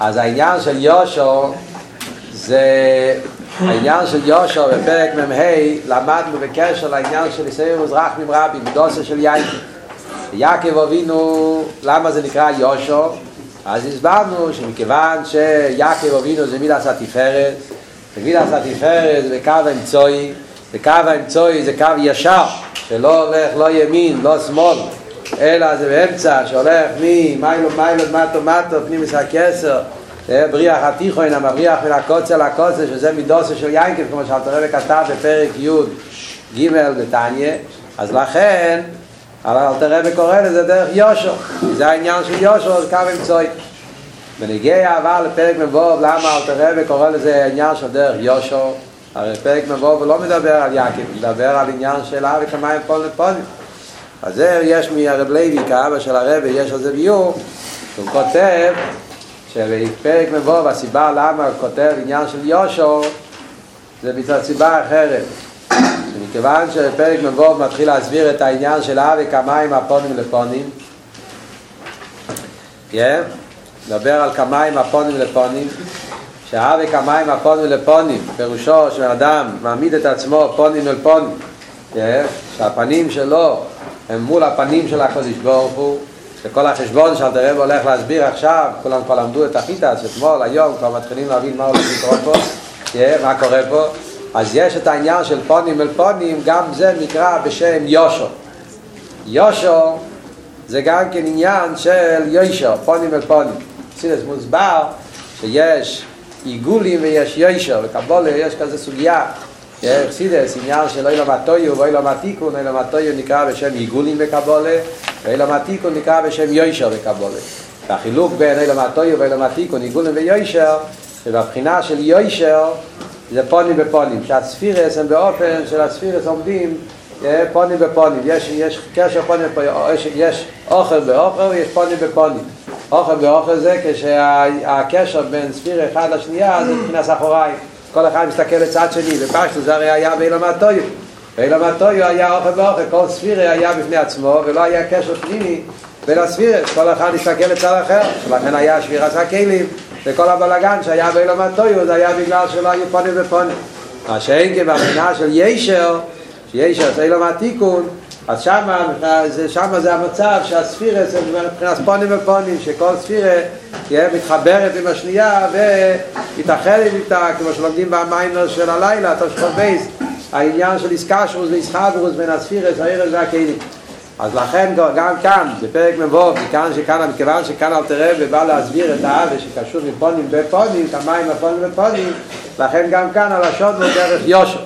אז העניין של יושו זה העניין של יושו בפרק מ"ה למדנו בקשר לעניין של ישראל מזרח ממרבי בדוסה של יין יעקב אבינו למה זה נקרא יושו אז הסברנו שמכיוון שיעקב אבינו זה מידס התפארת ומידס התפארת זה קו האמצעי וקו האמצעי זה קו ישר שלא הולך לא ימין, לא שמאל אלא זה באמצע שהולך ממיילו מיילו מטו מטו פנימיס הכסר בריח התיכון המבריח מן הקוצר לקוצר שזה מידוסו של יינקב כמו שאלת רבי כתב בפרק י' ג' בתניה אז לכן אלת רבי קורא לזה דרך יושו זה העניין של יושו זה קו אמצעי. ונגיע אבל לפרק מבוב למה אלת רבי קורא לזה העניין של דרך יושו הרי פרק מבוב לא מדבר על יעקב מדבר על עניין של אבי כמיים פול לפונים אז זה יש מהרב לוי כאבא של הרבי יש על זה ביור הוא כותב שבפרק מבוב הסיבה למה הוא כותב עניין של יושו זה מצד סיבה אחרת מכיוון שבפרק מבוב מתחיל להסביר את העניין של אבי כמיים הפונים לפונים כן? מדבר על כמיים הפונים לפונים שהאבק המים הפונים לפונים, פירושו שאדם מעמיד את עצמו פונים אל פונים, שהפנים שלו הם מול הפנים של הקודש ברוך הוא, וכל החשבון שאלתר רב הולך להסביר עכשיו, כולם כבר למדו את החיטה, אתמול, היום, כבר מתחילים להבין מה הולך לקרות פה, מה קורה פה, אז יש את העניין של פונים אל פונים, גם זה נקרא בשם יושו. יושו זה גם כן עניין של יושר, פונים אל פונים. סילס מוסבר שיש עיגולים ויש יושר, וקבולה יש כזה סוגיה, חסידס, עניין של אוי למטויו ואוי למטיקון, אוי למטויו נקרא בשם עיגולים בקבולה, ואוי למטיקון נקרא בשם יושר בקבולה. והחילוק בין אוי למטויו ואוי למטיקון, עיגולים ויושר, שבבחינה של יושר זה פונים בפונים, שהספירס הם באופן של הספירס עומדים פונים בפונים, יש, יש קשר פונים בפונים, יש, יש אוכל באוכל ויש פונים בפונים. אוכל באוכל זה כשהקשר בין ספיר אחד לשנייה זה מבחינת אחוריים כל אחד מסתכל לצד שני ופשטו זה הרי היה באילם הטויו. באילם הטויו היה אוכל באוכל כל ספיר היה בפני עצמו ולא היה קשר פנימי בין הספיר כל אחד מסתכל לצד אחר ולכן היה שביר עשה כלים וכל הבלגן שהיה באילם הטויו זה היה בגלל שלא היו פונים ופונים. מה שאין כבחינה של ישר שישר זה אילם התיקון אז שמה, זה, שמה זה המצב שהספירה זה מבחינת פונים ופונים, שכל ספירה תהיה מתחברת עם השנייה ומתאחדת איתה, כמו שלומדים במיימר של הלילה, תושכות בייס, העניין של איסקשרוס ואיסחברוס בין הספירה, הערב והכלים. אז לכן גם כאן, בפרק מבוב, מכאן שכאן, מכיוון שכאן אל תראה ובא להסביר את האווה שקשור מפונים בפונים, כמיים הפונים בפונים, לכן גם כאן הלשון הוא דרך יושר,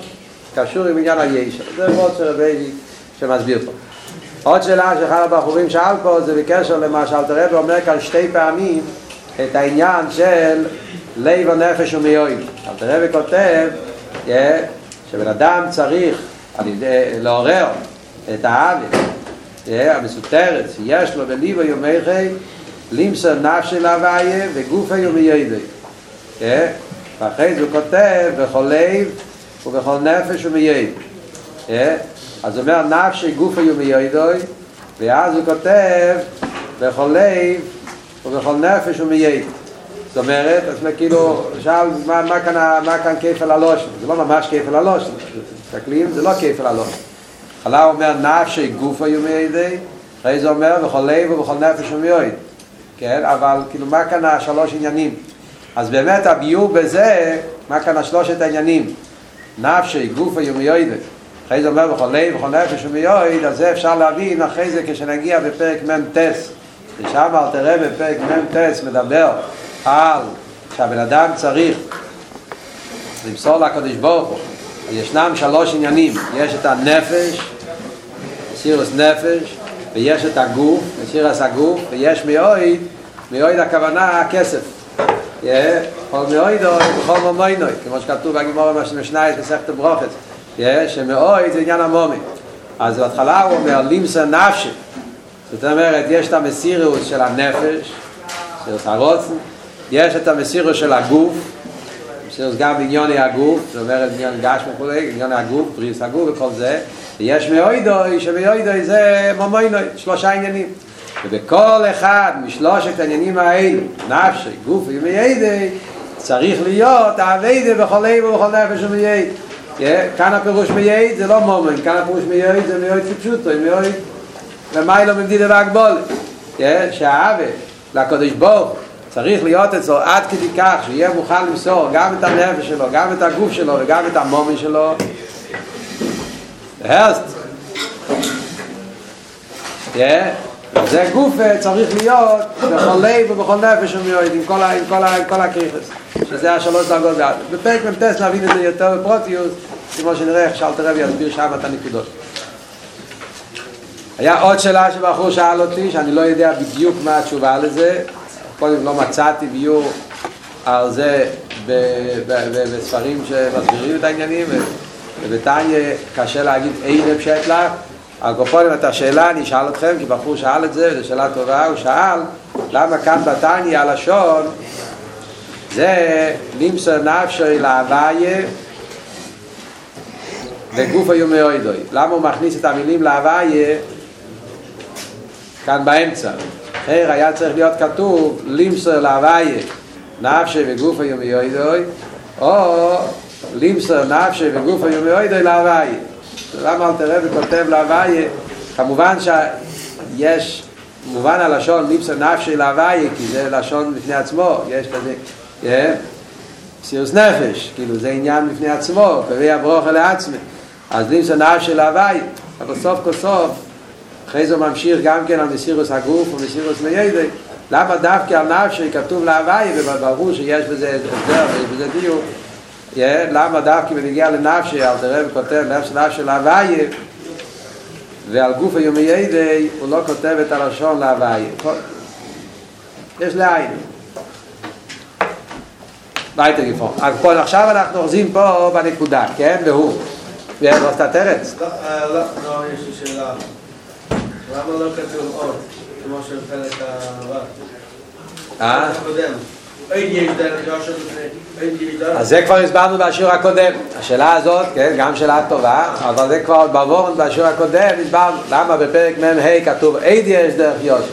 קשור עם עניין הישר. זה מאוד שרבי שמסביר פה. עוד שאלה שאחד הבחורים שאל פה זה בקשר למה שאלתר רבי אומר כאן שתי פעמים את העניין של לב הנפש ומיועיל. אלתר רבי כותב yeah, שבן אדם צריך ידי לעורר את האוויר yeah, המסותרת שיש לו בליבו יומי חי למסור נפשי להוויה וגופי יומי yeah, ואחרי זה הוא כותב בכל לב ובכל נפש ומייד. אז אומר נפשי גוף היו מיועדוי ואז הוא כותב בכל לב ובכל נפש ומייד זאת אומרת, אז כאילו, שאל מה, מה, כאן, מה כאן כיפל הלושן? זה לא ממש כיפל הלושן תסתכלים, זה לא כיפל הלושן. חלה אומר נפשי גוף היו מיועדוי אחרי זה אומר בכל לב ובכל נפש ומייד כן, אבל כאילו מה כאן השלוש עניינים? אז באמת הביור בזה מה כאן השלושת העניינים? נפשי גוף היו מיועדוי אחרי זה אומר בכל לב, בכל נפש ומיועד, אז זה אפשר להבין אחרי זה כשנגיע בפרק מ"ט. ושם אל תראה בפרק מ"ט מדבר על שהבן אדם צריך למסור לקדוש ברוך הוא. ישנם שלוש עניינים, יש את הנפש, סירוס נפש, ויש את הגוף, סירוס הגוף, ויש מיועד, מיועד הכוונה הכסף. כל מיועדו, בכל מומוינוי, כמו שכתוב בגימור משנייס מסכת ברוכת. שמאוי זה עניין המומי אז בהתחלה הוא אומר לימסה נפשי זאת אומרת יש את המסירות של הנפש של הרוצן יש את המסירות של הגוף מסירות גם בעניוני הגוף זאת אומרת עניין גש וכולי עניוני הגוף, בריס הגוף וכל זה ויש מאודו שמאודו זה ממונו שלושה עניינים ובכל אחד משלושת העניינים האלה, נפשו, גופו ומאודו, צריך להיות העבודה בכל לב ובכל נפש ומאוד. כאן הפירוש מאוד זה לא ממון, כאן הפירוש מאוד זה מאוד כפשוטו, מאוד למעלה ממדידה והגבלה. שהאהבה לקדוש ברוך צריך להיות אצלו עד כדי כך שיהיה מוכן למסור גם את הנפש שלו, גם את הגוף שלו וגם את הממון שלו. הרסט. זה גוף צריך להיות בכל לב ובכל נפש ומיועד עם כל, עם כל, עם שזה השלוש דרגות גד בפרק ממתס נבין את זה יותר בפרוטיוס כמו שנראה איך שאלת רבי יסביר שם את הנקודות. היה עוד שאלה שבחור שאל אותי שאני לא יודע בדיוק מה התשובה לזה. קודם לא מצאתי ביור על זה בספרים שמסבירים את העניינים ובתניה קשה להגיד אין פשט לך על קופונים את השאלה אני אשאל אתכם כי בחור שאל את זה וזו שאלה טובה הוא שאל למה כאן בתניה הלשון זה לימסר נפשי להוויה וגוף היומי אוידוי למה הוא מכניס את המילים להוויה? כאן באמצע. אחר היה צריך להיות כתוב לימסר להוויה נפשי וגוף היומי אוידוי או לימסר נפשי וגוף היומי אוידוי להוויה למה אל תראה וכותב להוויה כמובן שיש מובן הלשון לימסר נפשי להוויה כי זה לשון בפני עצמו יש בזה סירוס נפש כאילו זה עניין בפני עצמו קווי הברוך אל עצמי אז לימסר נפשי להוויה אבל סוף כל סוף אחרי זה ממשיך גם כן על מסירוס הגוף ומסירוס מיידי למה דווקא על נפשי כתוב להווי וברור שיש בזה הסדר ויש בזה דיוק למה דווקא בנגיע לנפשי אל תראה וכותב נפש נפשי להווי ועל גוף היומי ידי הוא לא כותב את הלשון להווי יש לעין ביתה גפון אז עכשיו אנחנו אוחזים פה בנקודה כן והוא ואין לו סתתרץ לא, לא, יש לי שאלה למה לא כתוב עוד, כמו של חלק הבא? אה? אז זה כבר הסברנו בשיעור הקודם השאלה הזאת, כן, גם שאלה טובה אבל זה כבר בעוון בשיעור הקודם הסברנו למה בפרק מ"ה כתוב אין יש דרך יושר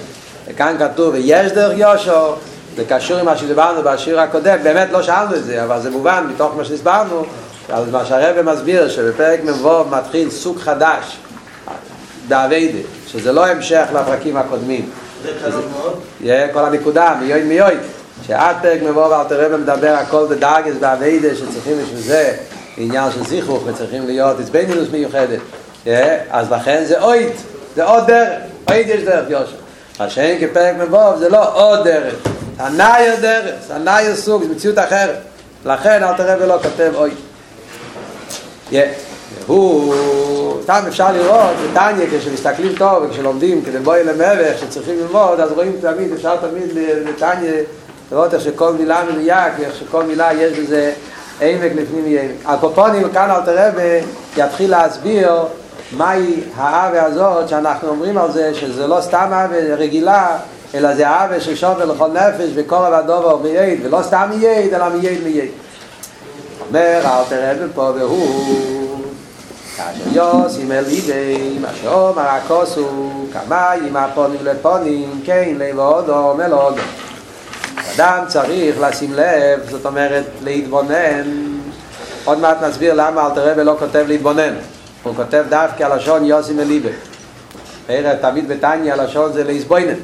וכאן כתוב יש דרך יושר זה קשור עם מה שדיברנו בשיעור הקודם באמת לא שאלנו את זה אבל זה מובן מתוך מה שהסברנו אז מה שהרבא מסביר שבפרק מ"ו מתחיל סוג חדש דאביידה, שזה לא המשך לפרקים הקודמים. זה קרוב מאוד. כל הנקודה, מיועד מיועד. שעד מבוא ואל תראה ומדבר הכל בדאגס באביידה שצריכים בשביל זה עניין של זיכרוך וצריכים להיות עצבנינוס מיוחדת. אז לכן זה אויד, זה עוד דרך. אויד יש דרך יושר. השם כפרק מבוא זה לא עוד דרך. הנאי דרך, הנאי סוג, זה מציאות אחרת. לכן אל תראה ולא כותב אויד. הוא, סתם אפשר לראות, בטניה כשמסתכלים טוב וכשלומדים כדי בואי למלך שצריכים ללמוד, אז רואים תמיד, אפשר תמיד בטניה לראות איך שכל מילה מדויק, איך שכל מילה יש בזה עמק לפנים מעמק. הקופונים כאן אל תראה ויתחיל להסביר מהי האווה הזאת שאנחנו אומרים על זה שזה לא סתם האווה רגילה אלא זה האווה של שובר לכל נפש וכל הדובר מייד ולא סתם מייד אלא מייד מייד אומר אל תראה פה והוא כאשר יוסים אל ידי מה שאומר הכוסו כמים הפונים לפונים כן לבודו מלודו אדם צריך לשים לב זאת אומרת להתבונן. עוד מעט נסביר למה אל תראה ולא כותב להתבונן. הוא כותב דווקא הלשון יוסים אל ליבה הרי תמיד בתניא הלשון זה להסבוינן.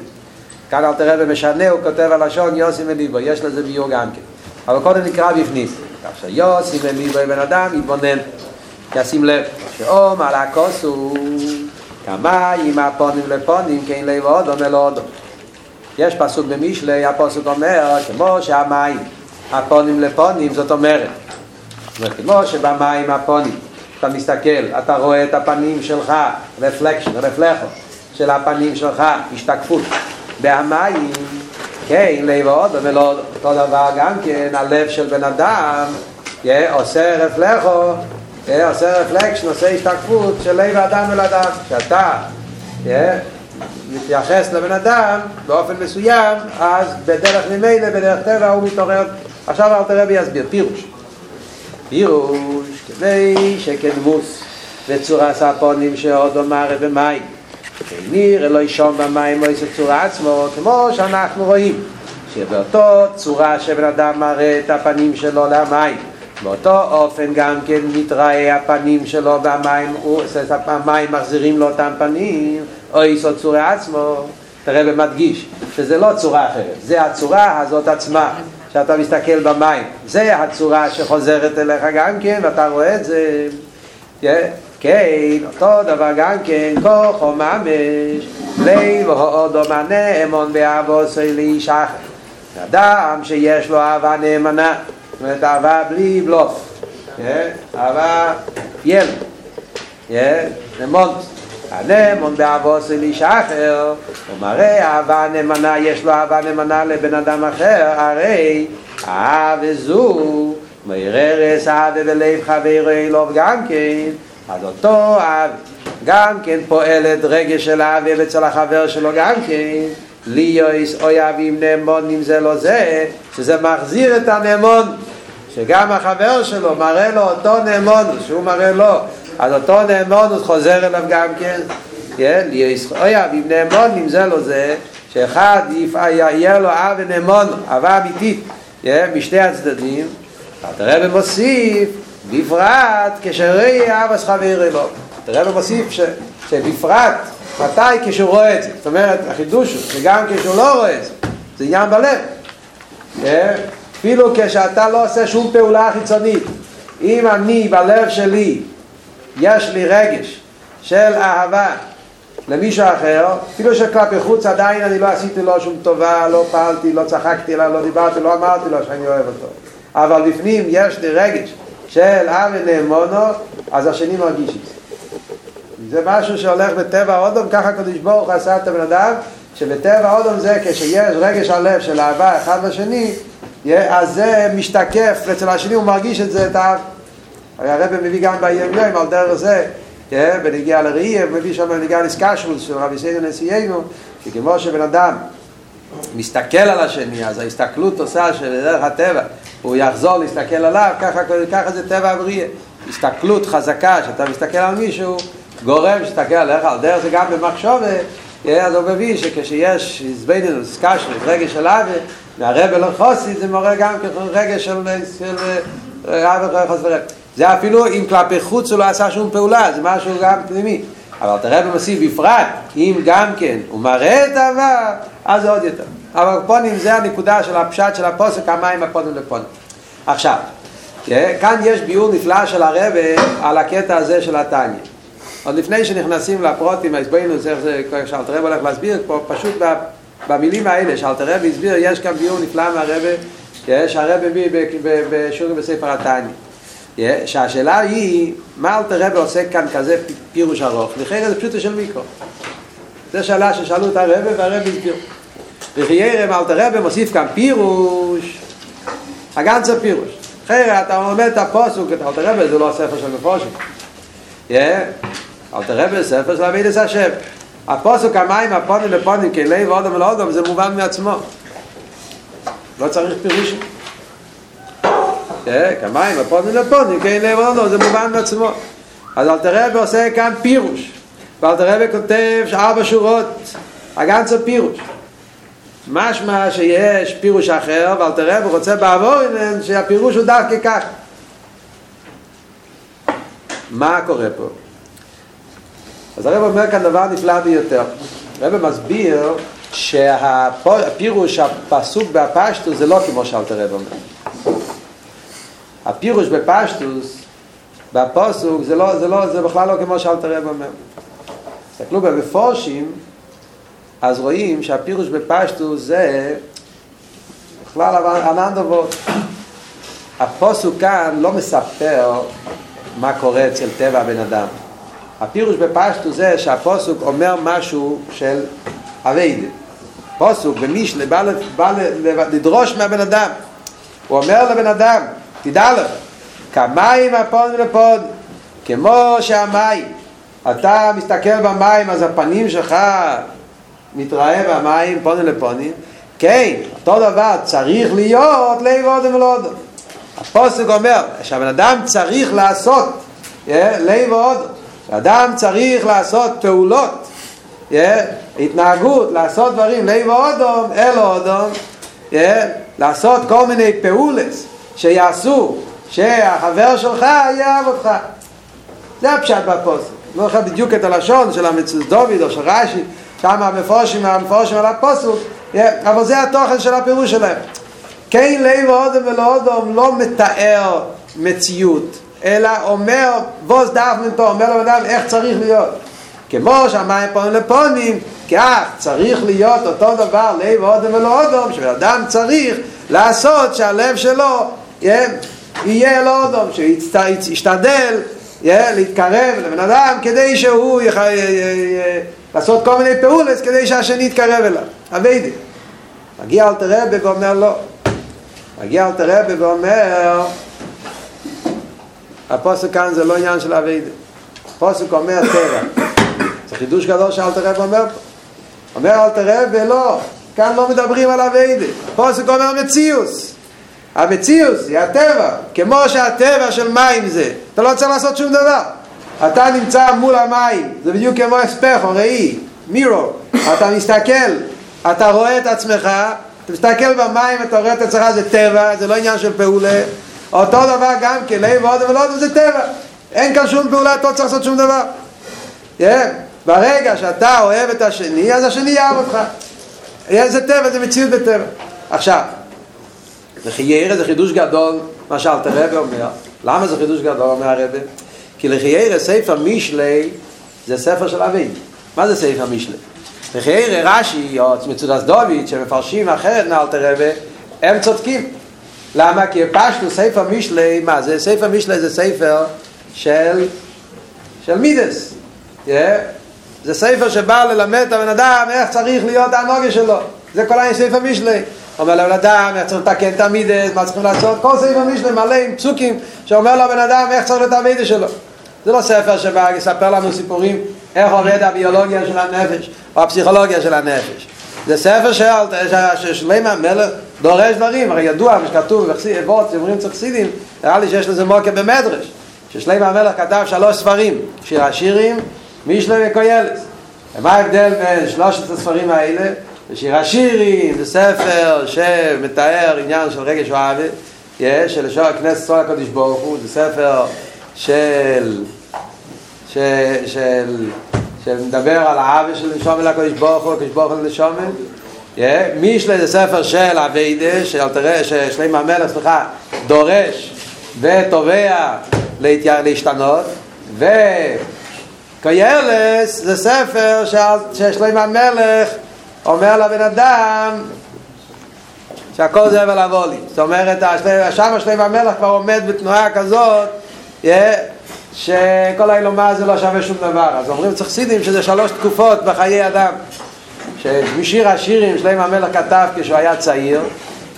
כאן אל תראה ומשנה הוא כותב הלשון יוסים אל ליבה יש לזה ביור גם כן. אבל קודם נקרא בפנים. כך שיוסים אל ליבה בן אדם יתבונן. ישים לב. שאום על הכוס הוא כמה עם הפונים לפונים כן לב עוד אומר לו יש פסוק במשלי הפסוק אומר כמו שהמים הפונים לפונים זאת אומרת כמו שבמים הפונים אתה מסתכל, אתה רואה את הפנים שלך, רפלקשן, רפלכו, של הפנים שלך, השתקפות. בהמים, כן, לב עוד, ולא אותו דבר גם כן, הלב של בן אדם, עושה רפלכו, עושה רפלקשן, עושה השתקפות של לב האדם אל אדם. שאתה מתייחס לבן אדם באופן מסוים, אז בדרך ממילא, בדרך טבע הוא מתעורר. עכשיו אל תראה ויסביר, פירוש. פירוש, כדי שכדמוס וצורה ספונים שעוד אומר במים, ניר אלוהי שום במים איזה צורה עצמו, כמו שאנחנו רואים, שבאותו צורה שבן אדם מראה את הפנים שלו למים, באותו אופן גם כן מתראה הפנים שלו במים, המים מחזירים לו אותם פנים, או איזו צורה עצמו, תראה ומדגיש שזה לא צורה אחרת, זה הצורה הזאת עצמה. שאתה מסתכל במים, זה הצורה שחוזרת אליך גם כן, ואתה רואה את זה. כן, אותו דבר גם כן, כוח או ממש, ליב או דומה נאמון באבו סוילי שחר. אדם שיש לו אהבה נאמנה, זאת אומרת אהבה בלי בלוף, אהבה יל, נאמון. הנאמון באבו סוילי שחר, הוא מראה אהבה נאמנה, יש לו אהבה נאמנה לבן אדם אחר, הרי אהבה זו, מררס אהבה בלב חברו אלוב גם כן, אז אותו אב גם כן פועלת רגש של אביב אצל החבר שלו גם כן ליויס אוי אבים נאמונים זה לא זה שזה מחזיר את הנאמון שגם החבר שלו מראה לו אותו נאמון שהוא מראה לו אז אותו נאמון הוא חוזר אליו גם כן כן, ליויס אוי אבים נאמונים זה לא זה שאחד יהיה לו אב ונאמון אהבה אמיתית משני הצדדים אתה מוסיף בפרט כשראי אבס חבר אלו. תראה ומוסיף ש, שבפרט מתי כשהוא רואה את זה. זאת אומרת, החידוש הוא שגם כשהוא לא רואה את זה, זה עניין בלב. אפילו כשאתה לא עושה שום פעולה חיצונית. אם אני בלב שלי יש לי רגש של אהבה למישהו אחר, אפילו שכלפי חוץ עדיין אני לא עשיתי לו שום טובה, לא פעלתי, לא צחקתי לו, לא דיברתי, לא אמרתי לו שאני אוהב אותו. אבל בפנים יש לי רגש של אבי נאמונו, אז השני מרגיש את זה. זה משהו שהולך בטבע האודום, ככה קדוש ברוך עשה את הבן אדם, שבטבע האודום זה כשיש רגש הלב של אהבה אחד בשני, אז זה משתקף אצל השני, הוא מרגיש את זה, את האב. הרי הרב מביא גם ביום יום על דרך זה, בנגיע לראי, הוא מביא שם בנגיע לסקשרוס של רבי סיידו נשיאנו, שכמו שבן אדם מסתכל על השני, אז ההסתכלות עושה שבדרך הטבע הוא יחזור להסתכל עליו, ככה, ככה זה טבע הבריאה. הסתכלות חזקה, שאתה מסתכל על מישהו, גורם שתסתכל עליך, על דרך זה גם במחשוב, אז הוא מביא שכשיש זבנינוס, קשר, רגש של אבי, והרבל לא חוסי, זה מורה גם רגש של, של אבי חוס ורב. זה אפילו אם כלפי חוץ הוא לא עשה שום פעולה, זה משהו גם פנימי. אבל תראה במוסיף בפרט, אם גם כן הוא מראה את העבר, אז זה עוד יותר. אבל פונים זה הנקודה של הפשט של הפוסק, המים הפונים לפונים. עכשיו, כאן יש ביור נפלא של הרבה על הקטע הזה של התניא. עוד לפני שנכנסים לפרוטים, ההסברנו, זה שאלתר רב הולך להסביר פה, פשוט במילים האלה שאלתר רב הסביר, יש כאן ביור נפלא מהרבה, שהרב מביא בשיעורים בספר התניא. שהשאלה היא, מה אלתר רב עושה כאן כזה פירוש ארוך? לכן זה פשוטו של מיקרו. זו שאלה ששאלו את הרב והרב הסביר. וחיירם אל תרבא מוסיף כאן פירוש הגנצה פירוש אחרי אתה לומד את הפוסוק את אל תרבא זה לא ספר של מפורשים אל תרבא זה ספר של עמידס השם הפוסוק המים הפונים לפונים כלי ואודם ולאודם זה מובן מעצמו. לא צריך פירוש. כמים הפונים לפונים כלי ואודם זה מובן מעצמו. אז אל תרבא עושה כאן פירוש. ואל תרבא כותב ארבע שורות. הגנצה פירוש משמע שיש פירוש אחר, הוא רוצה בעבור שהפירוש הוא דווקא כך. מה קורה פה? אז הרב אומר כאן דבר נפלא ביותר. הרב מסביר שהפירוש הפסוק בפשטוס זה לא כמו שאלתר רב אומר. הפירוש בפשטוס, בפסוק, זה, לא, זה, לא, זה בכלל לא כמו שאלתר רב אומר. תסתכלו במפורשים, אז רואים שהפירוש בפשטו זה בכלל ענן דובות. הפוסוק כאן לא מספר מה קורה אצל טבע הבן אדם. הפירוש בפשטו זה שהפוסוק אומר משהו של אביידה. פוסוק במישלה בא, בא לדרוש מהבן אדם. הוא אומר לבן אדם, תדע לך, כמים הפון ולפון, כמו שהמים, אתה מסתכל במים אז הפנים שלך מתראה במים פונים לפונים כן, אותו דבר צריך להיות לב אודם ולאודם הפוסק אומר שהבן אדם צריך לעשות לב אודם אדם צריך לעשות פעולות yeah, התנהגות, לעשות דברים, ליבו אודום, אלו אודום, yeah, לעשות כל מיני פעולס שיעשו שהחבר שלך יאהב אותך. זה הפשט בפוסק. לא זוכר בדיוק את הלשון של המצוס דוד או של רש"י, כמה המפורשים, המפורשים על הפוסוק, אבל זה התוכן של הפירוש שלהם. כן לב אודום ולא אודום לא מתאר מציאות, אלא אומר, בוס דף מנטו, אומר לבן איך צריך להיות. כמו שהמים פונים לפונים, כך צריך להיות אותו דבר לב אודום ולא אודום, שבן אדם צריך לעשות שהלב שלו יהיה לא אודום, שישתדל להתקרב לבן אדם כדי שהוא יח... לעשות כל מיני פעולס כדי שהשני יתקרב אליו, אביידי. מגיע אל תרבה ואומר לא. מגיע אל תרבה ואומר הפוסק כאן זה לא עניין של אביידי. הפוסק אומר טבע. זה חידוש גדול שאל תרבה אומר פה. אומר אל תרבה לא, כאן לא מדברים על אביידי. הפוסק אומר מציאוס. המציאוס היא הטבע, כמו שהטבע של מים זה, אתה לא צריך לעשות שום דבר. אתה נמצא מול המים, זה בדיוק כמו אספכו, ראי, מירו, אתה מסתכל, אתה רואה את עצמך, אתה מסתכל במים, אתה רואה את עצמך, זה טבע, זה לא עניין של פעולה. אותו דבר גם כן, לב ועוד ולעוד זה טבע. אין כאן שום פעולה, אתה לא צריך לעשות שום דבר. Yeah. ברגע שאתה אוהב את השני, אז השני יאהב אותך. זה טבע, זה מציאות בטבע. עכשיו, זה חיירה, זה חידוש גדול, מה שאלת רבי אומר. למה זה חידוש גדול, אומר הרבי? כי לחיירה, ספר מישלי, זה ספר של אבי. מה זה ספר מישלי? לחיירה, רש"י, או מצודס דוד, שמפרשים אחרת מאלת רבי, הם צודקים. למה? כי פשטו ספר מישלי, מה זה? ספר מישלי זה ספר של, של מידס. Yeah. זה ספר שבא ללמד את הבן אדם איך צריך להיות הנוגה שלו. זה כל העניין ספר מישלי. אומר לבן אדם איך צריך לתקן את המידס, מה צריכים לעשות, כל ספר מישנה מלא עם פסוקים שאומר לבן אדם איך צריך להיות המידס שלו. זה לא ספר שבא לספר לנו סיפורים איך עובד הביולוגיה של הנפש או הפסיכולוגיה של הנפש. זה ספר ששלם המלך דורש דברים, הרי ידוע מה שכתוב אבות, אומרים צריך סידים, נראה לי שיש לזה מוקר במדרש, ששלם המלך כתב שלוש ספרים, שיר השירים, מישנה וקוילס. ומה ההבדל בין שלושת הספרים האלה? ושיר השירים זה ספר שמתאר עניין של רגש ואהבה יש, של שור הכנסת סול הקודש ברוך הוא, זה ספר של של, של, שמדבר על האהבה של נשום אל הקודש ברוך הוא, הקודש ברוך הוא לנשום מישלה זה ספר של אביידה, ששלם המלך, סליחה, דורש ותובע להשתנות וקוילס זה ספר ששלם המלך אומר לבן אדם שהכל זה אבל אבולי זאת אומרת, שם השלם המלך כבר עומד בתנועה כזאת שכל האילומה זה לא שווה שום דבר. אז אומרים צריך סידים שזה שלוש תקופות בחיי אדם. שמשיר השירים שלם המלך כתב כשהוא היה צעיר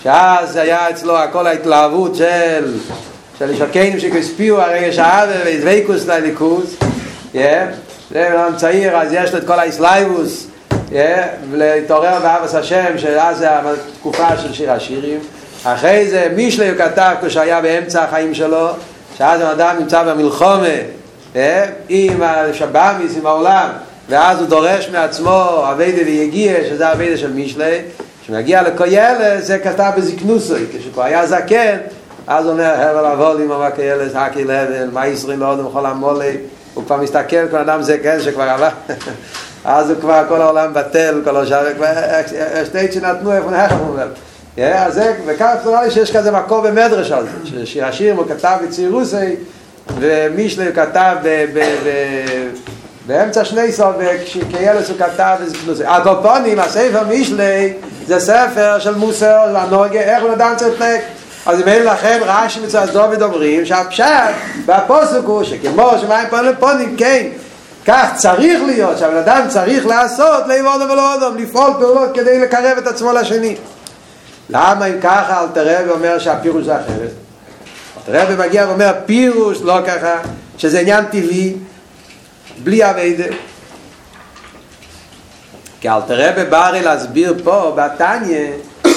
שאז היה אצלו הכל ההתלהבות של של שוקיינים שכספיעו הרגש האווה ודוויקוס לליכוס זה אדם צעיר אז יש לו את כל האסלייבוס ולהתעורר באבס השם שאז זה התקופה של שיר השירים. אחרי זה מישלי הוא כתב כשהיה באמצע החיים שלו שאז האדם נמצא במלחומה עם השבאמיס, עם העולם ואז הוא דורש מעצמו אביידה ויגיע שזה אביידה של מישלי כשמגיע לקויאלה זה כתב בזקנוסוי כשכבר היה זקן אז אומר הבל אבולים אמר קויאלס הקי לבל מה ישרים לאודם כל המולי. הוא כבר מסתכל כל אדם זקן שכבר עבר. אז הוא כבר כל העולם בטל, כל השאר, שתי שנתנו איפה נחם הוא אומר. אז זה, וכך נראה לי שיש כזה מקור במדרש על זה, שהשיר הוא כתב בצירוסי, ומישלי הוא כתב באמצע שני סוף, וכילס הוא כתב בזכנוסי. הקופונים, הספר מישלי, זה ספר של מוסר, והנוגה, איך הוא אדם צריך להתנהג. אז אם אין לכם רש"י מצד דוד אומרים שהפשט והפוסק הוא שכמו שמים פונים לפונים, כן, כך צריך להיות, שהבן אדם צריך לעשות לעבוד ולא אודום, לפעול פעולות כדי לקרב את עצמו לשני. למה אם ככה אל תראה ואומר שהפירוש זה אחרת? תראה ומגיע ואומר פירוש לא ככה, שזה עניין טבעי, בלי אביידה. כי אל תראה בברי להסביר פה, בתניא,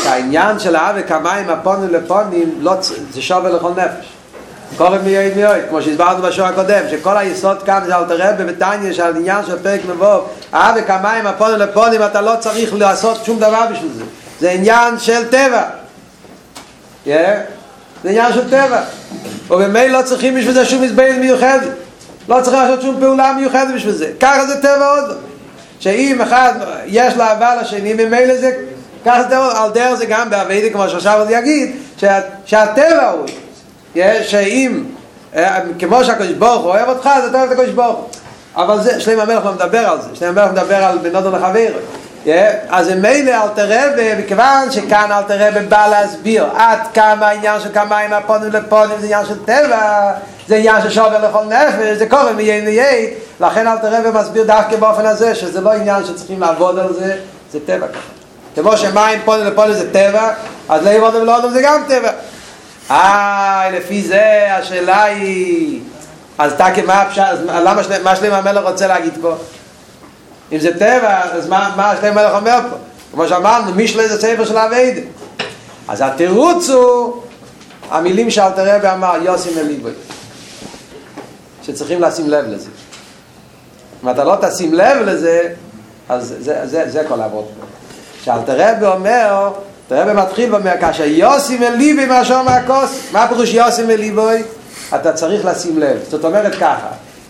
שהעניין של האבק המים הפונים לפונים, לא, זה שווה לכל נפש. קורם מיועד מיועד, כמו שהסברנו בשור הקודם, שכל היסוד כאן זה אלתר רבי בטניה של עניין של פרק מבוא, אה וכמיים הפונים לפונים, אתה לא צריך לעשות שום דבר בשביל זה. זה עניין של טבע. Yeah. זה עניין של טבע. ובמילא לא צריכים בשביל זה שום מזבנת מיוחדת. לא צריך לעשות שום פעולה מיוחדת בשביל זה. ככה זה טבע עוד. שאם אחד יש לה אהבה לשני, ממילא זה, ככה זה טבע, על דרך זה גם באביידי, כמו שעכשיו אני אגיד, שה, שהטבע הוא, שאם, כמו שהקדוש ברוך הוא אוהב אותך, אז אתה אוהב את הקדוש ברוך הוא. אבל זה, שלם המלך לא מדבר על זה, שלם המלך מדבר על בנודו לחבר. אז מילא אל תראה, וכיוון שכאן אל תראה בא להסביר עד כמה העניין של כמה עם הפונים לפונים זה עניין של טבע, זה עניין של שובר לכל נפש, זה קורה מיין ליין, לכן אל תראה ומסביר דווקא באופן הזה, שזה לא עניין שצריכים לעבוד על זה, זה טבע ככה. כמו שמים פונים לפונים זה טבע, אז לא יבודם ולא זה גם טבע. אה, לפי זה השאלה היא, אז תקי מה אפשר, למה מה שלם המלך רוצה להגיד פה? אם זה טבע, אז מה, מה שלם המלך אומר פה? כמו שאמרנו, מישלה זה ספר של אביידה. אז התירוץ הוא המילים שאלתר רבי אמר, יוסי מליבוי. שצריכים לשים לב לזה. אם אתה לא תשים לב לזה, אז זה, זה, זה כל העבוד פה. שאלתר רבי אומר, תראה במתחיל ואומר, כאשר יוסי מליבי מהשור מהכוס, מה פירוש יוסי מליבוי? אתה צריך לשים לב. זאת אומרת ככה,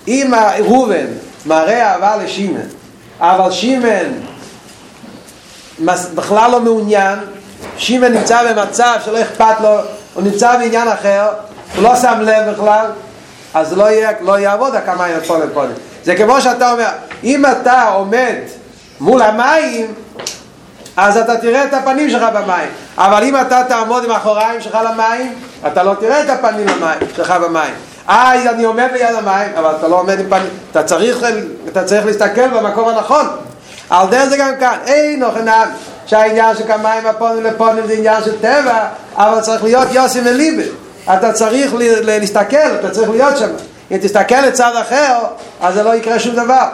אם ראובן מראה אהבה לשימן, אבל שימן בכלל לא מעוניין, שימן נמצא במצב שלא אכפת לו, הוא נמצא בעניין אחר, הוא לא שם לב בכלל, אז לא, יהיה, לא יעבוד הקמיים פולם פולם. זה כמו שאתה אומר, אם אתה עומד מול המים, אז אתה תראה את הפנים שלך במים. אבל אם אתה תעמוד עם האחוריים שלך למים, אתה לא תראה את הפנים שלך במים. אה, אני עומד ליד המים, אבל אתה לא עומד עם פנים, אתה צריך, אתה צריך להסתכל במקום הנכון. על דרך זה גם כאן, אין נוחנן שהעניין של כמיים הפונים לפונים זה עניין של טבע, אבל צריך להיות יוסי וליבי. אתה צריך להסתכל, אתה צריך להיות שם. אם תסתכל לצד אחר, אז זה לא יקרה שום דבר.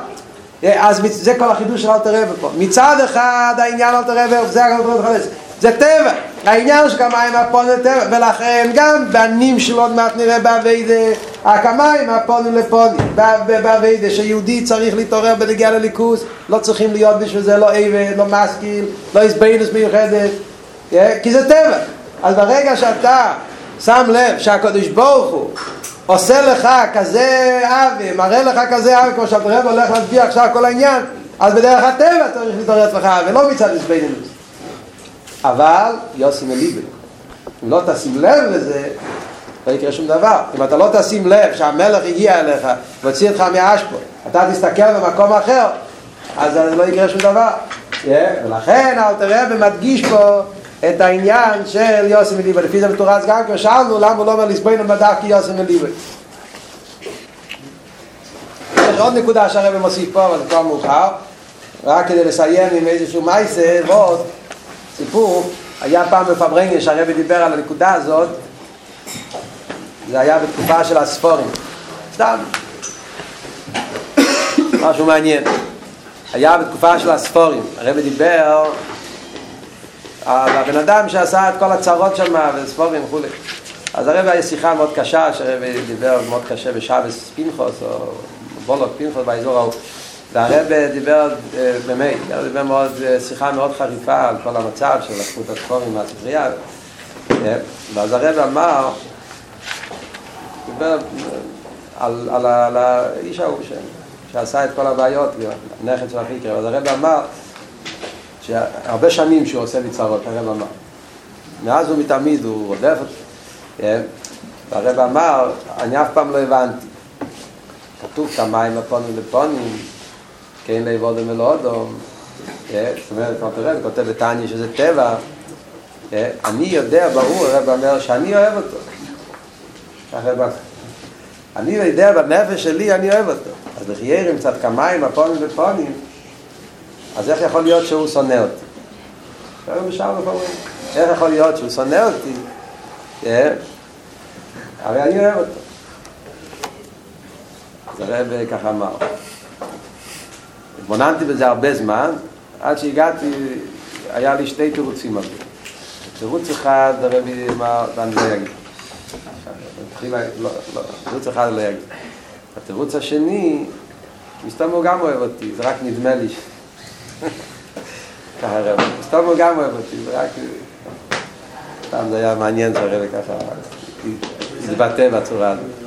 אז זה כל החידוש של אלתר רבי פה. מצד אחד העניין אלתר רבי, זה הכל רבי זה טבע. העניין של כמיים הפונים לטבע, ולכן גם בנים של עוד מעט נראה באביידה, הכמיים הפונים לפונים, באביידה, שיהודי צריך להתעורר בנגיעה לליכוס, לא צריכים להיות בשביל זה לא עבד, לא משכיל, לא הסבינוס מיוחדת, כי זה טבע. אז ברגע שאתה שם לב שהקדוש ברוך הוא עושה לך כזה אבי, מראה לך כזה אבי, כמו שאתה הולך להצביע עכשיו כל העניין, אז בדרך הטבע צריך להתעורר לך אבי, לא מצד הסבינוס. אבל יוסי מליבי, אם לא תשים לב לזה, לא יקרה שום דבר. אם אתה לא תשים לב שהמלך הגיע אליך והוציא אותך מהאשפו, אתה תסתכל במקום אחר, אז לא יקרה שום דבר. ולכן אל תראה ומדגיש פה את העניין של יוסי מליבי. לפי זה מתורץ גם כבר שאלנו למה הוא לא אומר לסבוינו מדף כי יוסי מליבי. יש עוד נקודה שהרבא מוסיף פה, אבל זה כבר מאוחר. רק כדי לסיים עם איזשהו מייסר, ועוד סיפור, היה פעם בפברנגיה שהרבא דיבר על הנקודה הזאת, זה היה בתקופה של הספורים. סתם. משהו מעניין. היה בתקופה של הספורים. הרבא דיבר על הבן אדם שעשה את כל הצרות שם וספורים וכולי. אז הרב היה שיחה מאוד קשה, שהרב דיבר מאוד קשה בשבס פנחוס, או בולוק פנחוס באזור ההוא. והרב דיבר במי, הרב דיבר מאוד, שיחה מאוד חריפה על כל המצב של לקחו את הספורים מהספרייה. ואז הרב אמר, דיבר על, האיש ההוא שעשה את כל הבעיות, נכד של החיקר, אז הרב אמר, שהרבה שנים שהוא עושה לי צרות, הרב אמר. מאז ומתמיד הוא רודף אותי. והרב אמר, אני אף פעם לא הבנתי. כתוב כמיים הפונים לפונים, כן לעבודם ולאודום. זאת אומרת, כמו תראה, הוא כותב בתניא שזה טבע. אני יודע, ברור, הרב אומר, שאני אוהב אותו. אני יודע בנפש שלי, אני אוהב אותו. אז לחיירים קצת כמיים הפונים לפונים, אז איך יכול להיות שהוא שונא אותי? איך יכול להיות שהוא שונא אותי? הרי אני אוהב אותו. אז הרב ככה אמר. התבוננתי בזה הרבה זמן, עד שהגעתי, היה לי שתי תירוצים על זה. תירוץ אחד, הרב אמר, ואני לא אגיד. לא, לא, תירוץ אחד לא יגיד. התירוץ השני, מסתום הוא גם אוהב אותי, זה רק נדמה לי. ככה הרב, מסתום הוא גם אוהב אותי, זה רק... פעם זה היה מעניין שהרב ככה התבטא בצורה הזאת.